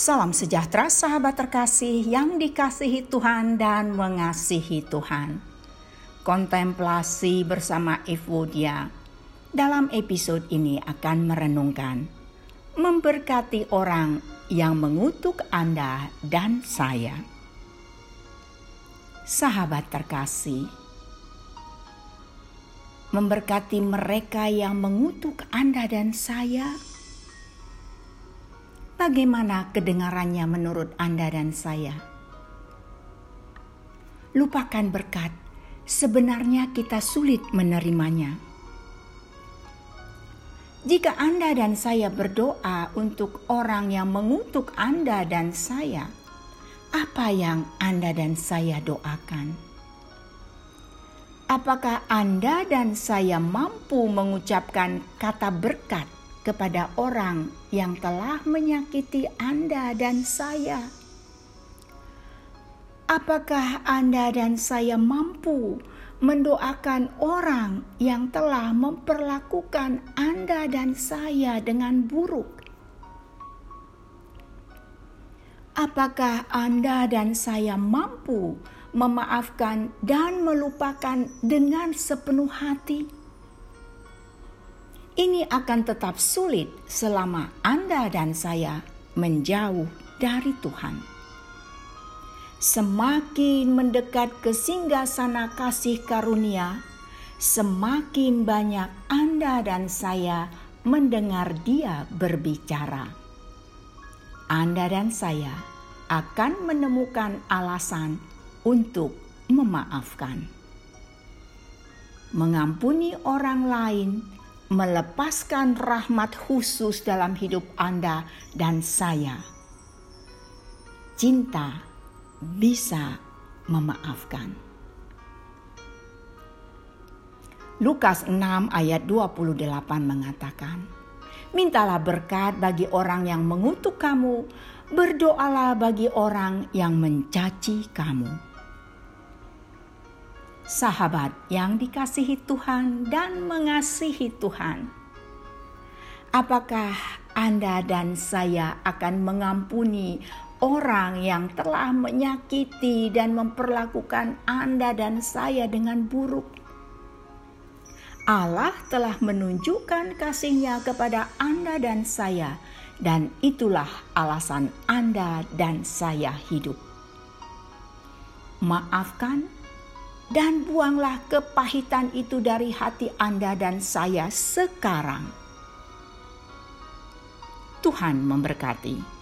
Salam sejahtera sahabat terkasih yang dikasihi Tuhan dan mengasihi Tuhan. Kontemplasi bersama Evodia dalam episode ini akan merenungkan memberkati orang yang mengutuk Anda dan saya. Sahabat terkasih, memberkati mereka yang mengutuk Anda dan saya Bagaimana kedengarannya menurut Anda dan saya? Lupakan berkat, sebenarnya kita sulit menerimanya. Jika Anda dan saya berdoa untuk orang yang mengutuk Anda dan saya, apa yang Anda dan saya doakan? Apakah Anda dan saya mampu mengucapkan kata berkat kepada orang yang telah menyakiti Anda dan saya. Apakah Anda dan saya mampu mendoakan orang yang telah memperlakukan Anda dan saya dengan buruk? Apakah Anda dan saya mampu memaafkan dan melupakan dengan sepenuh hati? Ini akan tetap sulit selama Anda dan saya menjauh dari Tuhan. Semakin mendekat ke sana kasih karunia, semakin banyak Anda dan saya mendengar Dia berbicara. Anda dan saya akan menemukan alasan untuk memaafkan. Mengampuni orang lain melepaskan rahmat khusus dalam hidup Anda dan saya. Cinta bisa memaafkan. Lukas 6 ayat 28 mengatakan, Mintalah berkat bagi orang yang mengutuk kamu, berdoalah bagi orang yang mencaci kamu sahabat yang dikasihi Tuhan dan mengasihi Tuhan. Apakah Anda dan saya akan mengampuni orang yang telah menyakiti dan memperlakukan Anda dan saya dengan buruk? Allah telah menunjukkan kasihnya kepada Anda dan saya, dan itulah alasan Anda dan saya hidup. Maafkan dan buanglah kepahitan itu dari hati Anda dan saya sekarang. Tuhan memberkati.